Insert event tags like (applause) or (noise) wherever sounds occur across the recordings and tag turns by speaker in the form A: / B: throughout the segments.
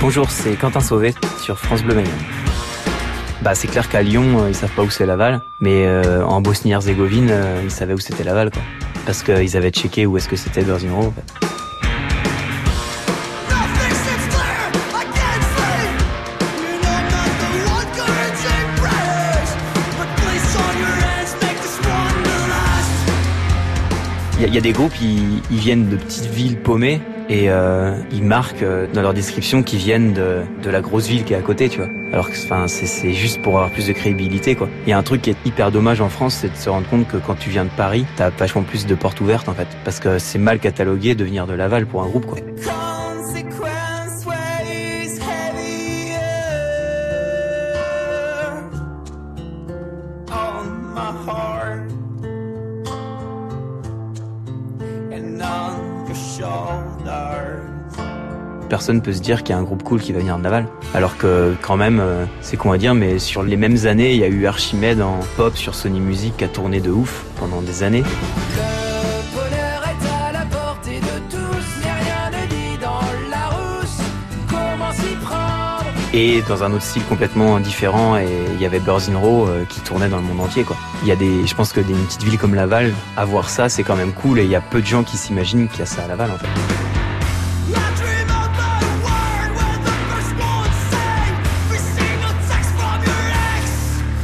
A: Bonjour, c'est Quentin Sauvé sur France Bleu Mayenne. Bah, c'est clair qu'à Lyon, euh, ils savent pas où c'est Laval, mais euh, en Bosnie-Herzégovine, euh, ils savaient où c'était Laval, quoi. Parce qu'ils avaient checké où est-ce que c'était Berzino. En. Il y, a des groupes, ils, viennent de petites villes paumées et euh, ils marquent euh, dans leur description qu'ils viennent de, la grosse ville qui est à côté, tu vois. Alors que enfin, c'est juste pour avoir plus de crédibilité, quoi. Il y a un truc qui est hyper dommage en France, c'est de se rendre compte que quand tu viens de Paris, t'as vachement plus de portes ouvertes, en fait. Parce que c'est mal catalogué de venir de Laval pour un groupe, quoi. Personne peut se dire qu'il y a un groupe cool qui va venir de Naval. Alors que quand même, euh, c'est qu'on va dire, mais sur les mêmes années, il y a eu Archimède en pop sur Sony Music qui a tourné de ouf pendant des années. Et dans un autre style complètement différent et il y avait Birds in Row euh, qui tournait dans le monde entier quoi. Il y a des je pense que des une petite ville comme Laval avoir ça c'est quand même cool et il y a peu de gens qui s'imaginent qu'il y a ça à Laval en fait.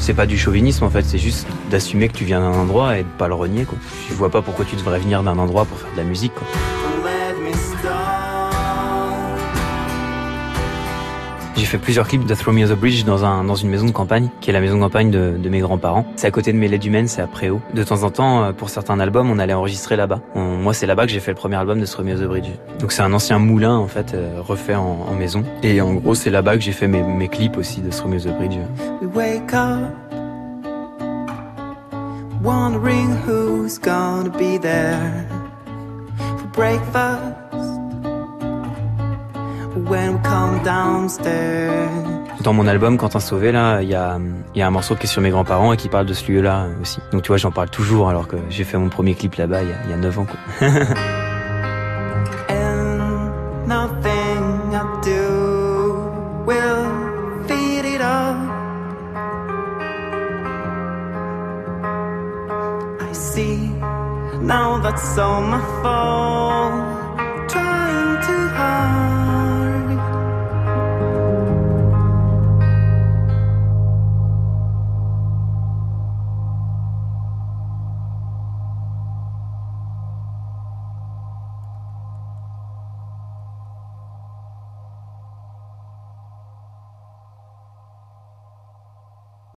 A: c'est pas du chauvinisme en fait, c'est juste d'assumer que tu viens d'un endroit et de pas le renier quoi. Je vois pas pourquoi tu devrais venir d'un endroit pour faire de la musique quoi. J'ai fait plusieurs clips de Throw Me the Bridge dans, un, dans une maison de campagne, qui est la maison de campagne de, de mes grands-parents. C'est à côté de Mélet-du-Maine, c'est à Préau. De temps en temps, euh, pour certains albums, on allait enregistrer là-bas. moi, c'est là-bas que j'ai fait le premier album de Throw Me the Bridge. Donc c'est un ancien moulin, en fait, euh, refait en, en, maison. Et en gros, c'est là-bas que j'ai fait mes, mes, clips aussi de Throw Me the Bridge. We wake up, wondering who's gonna be there for breakfast. Dans mon album Quentin Sauvé, là, il y a, y a un morceau qui est sur mes grands-parents et qui parle de ce lieu-là aussi. Donc tu vois, j'en parle toujours alors que j'ai fait mon premier clip là-bas il y a, il y a 9 ans. Quoi. (laughs) now that's all my fault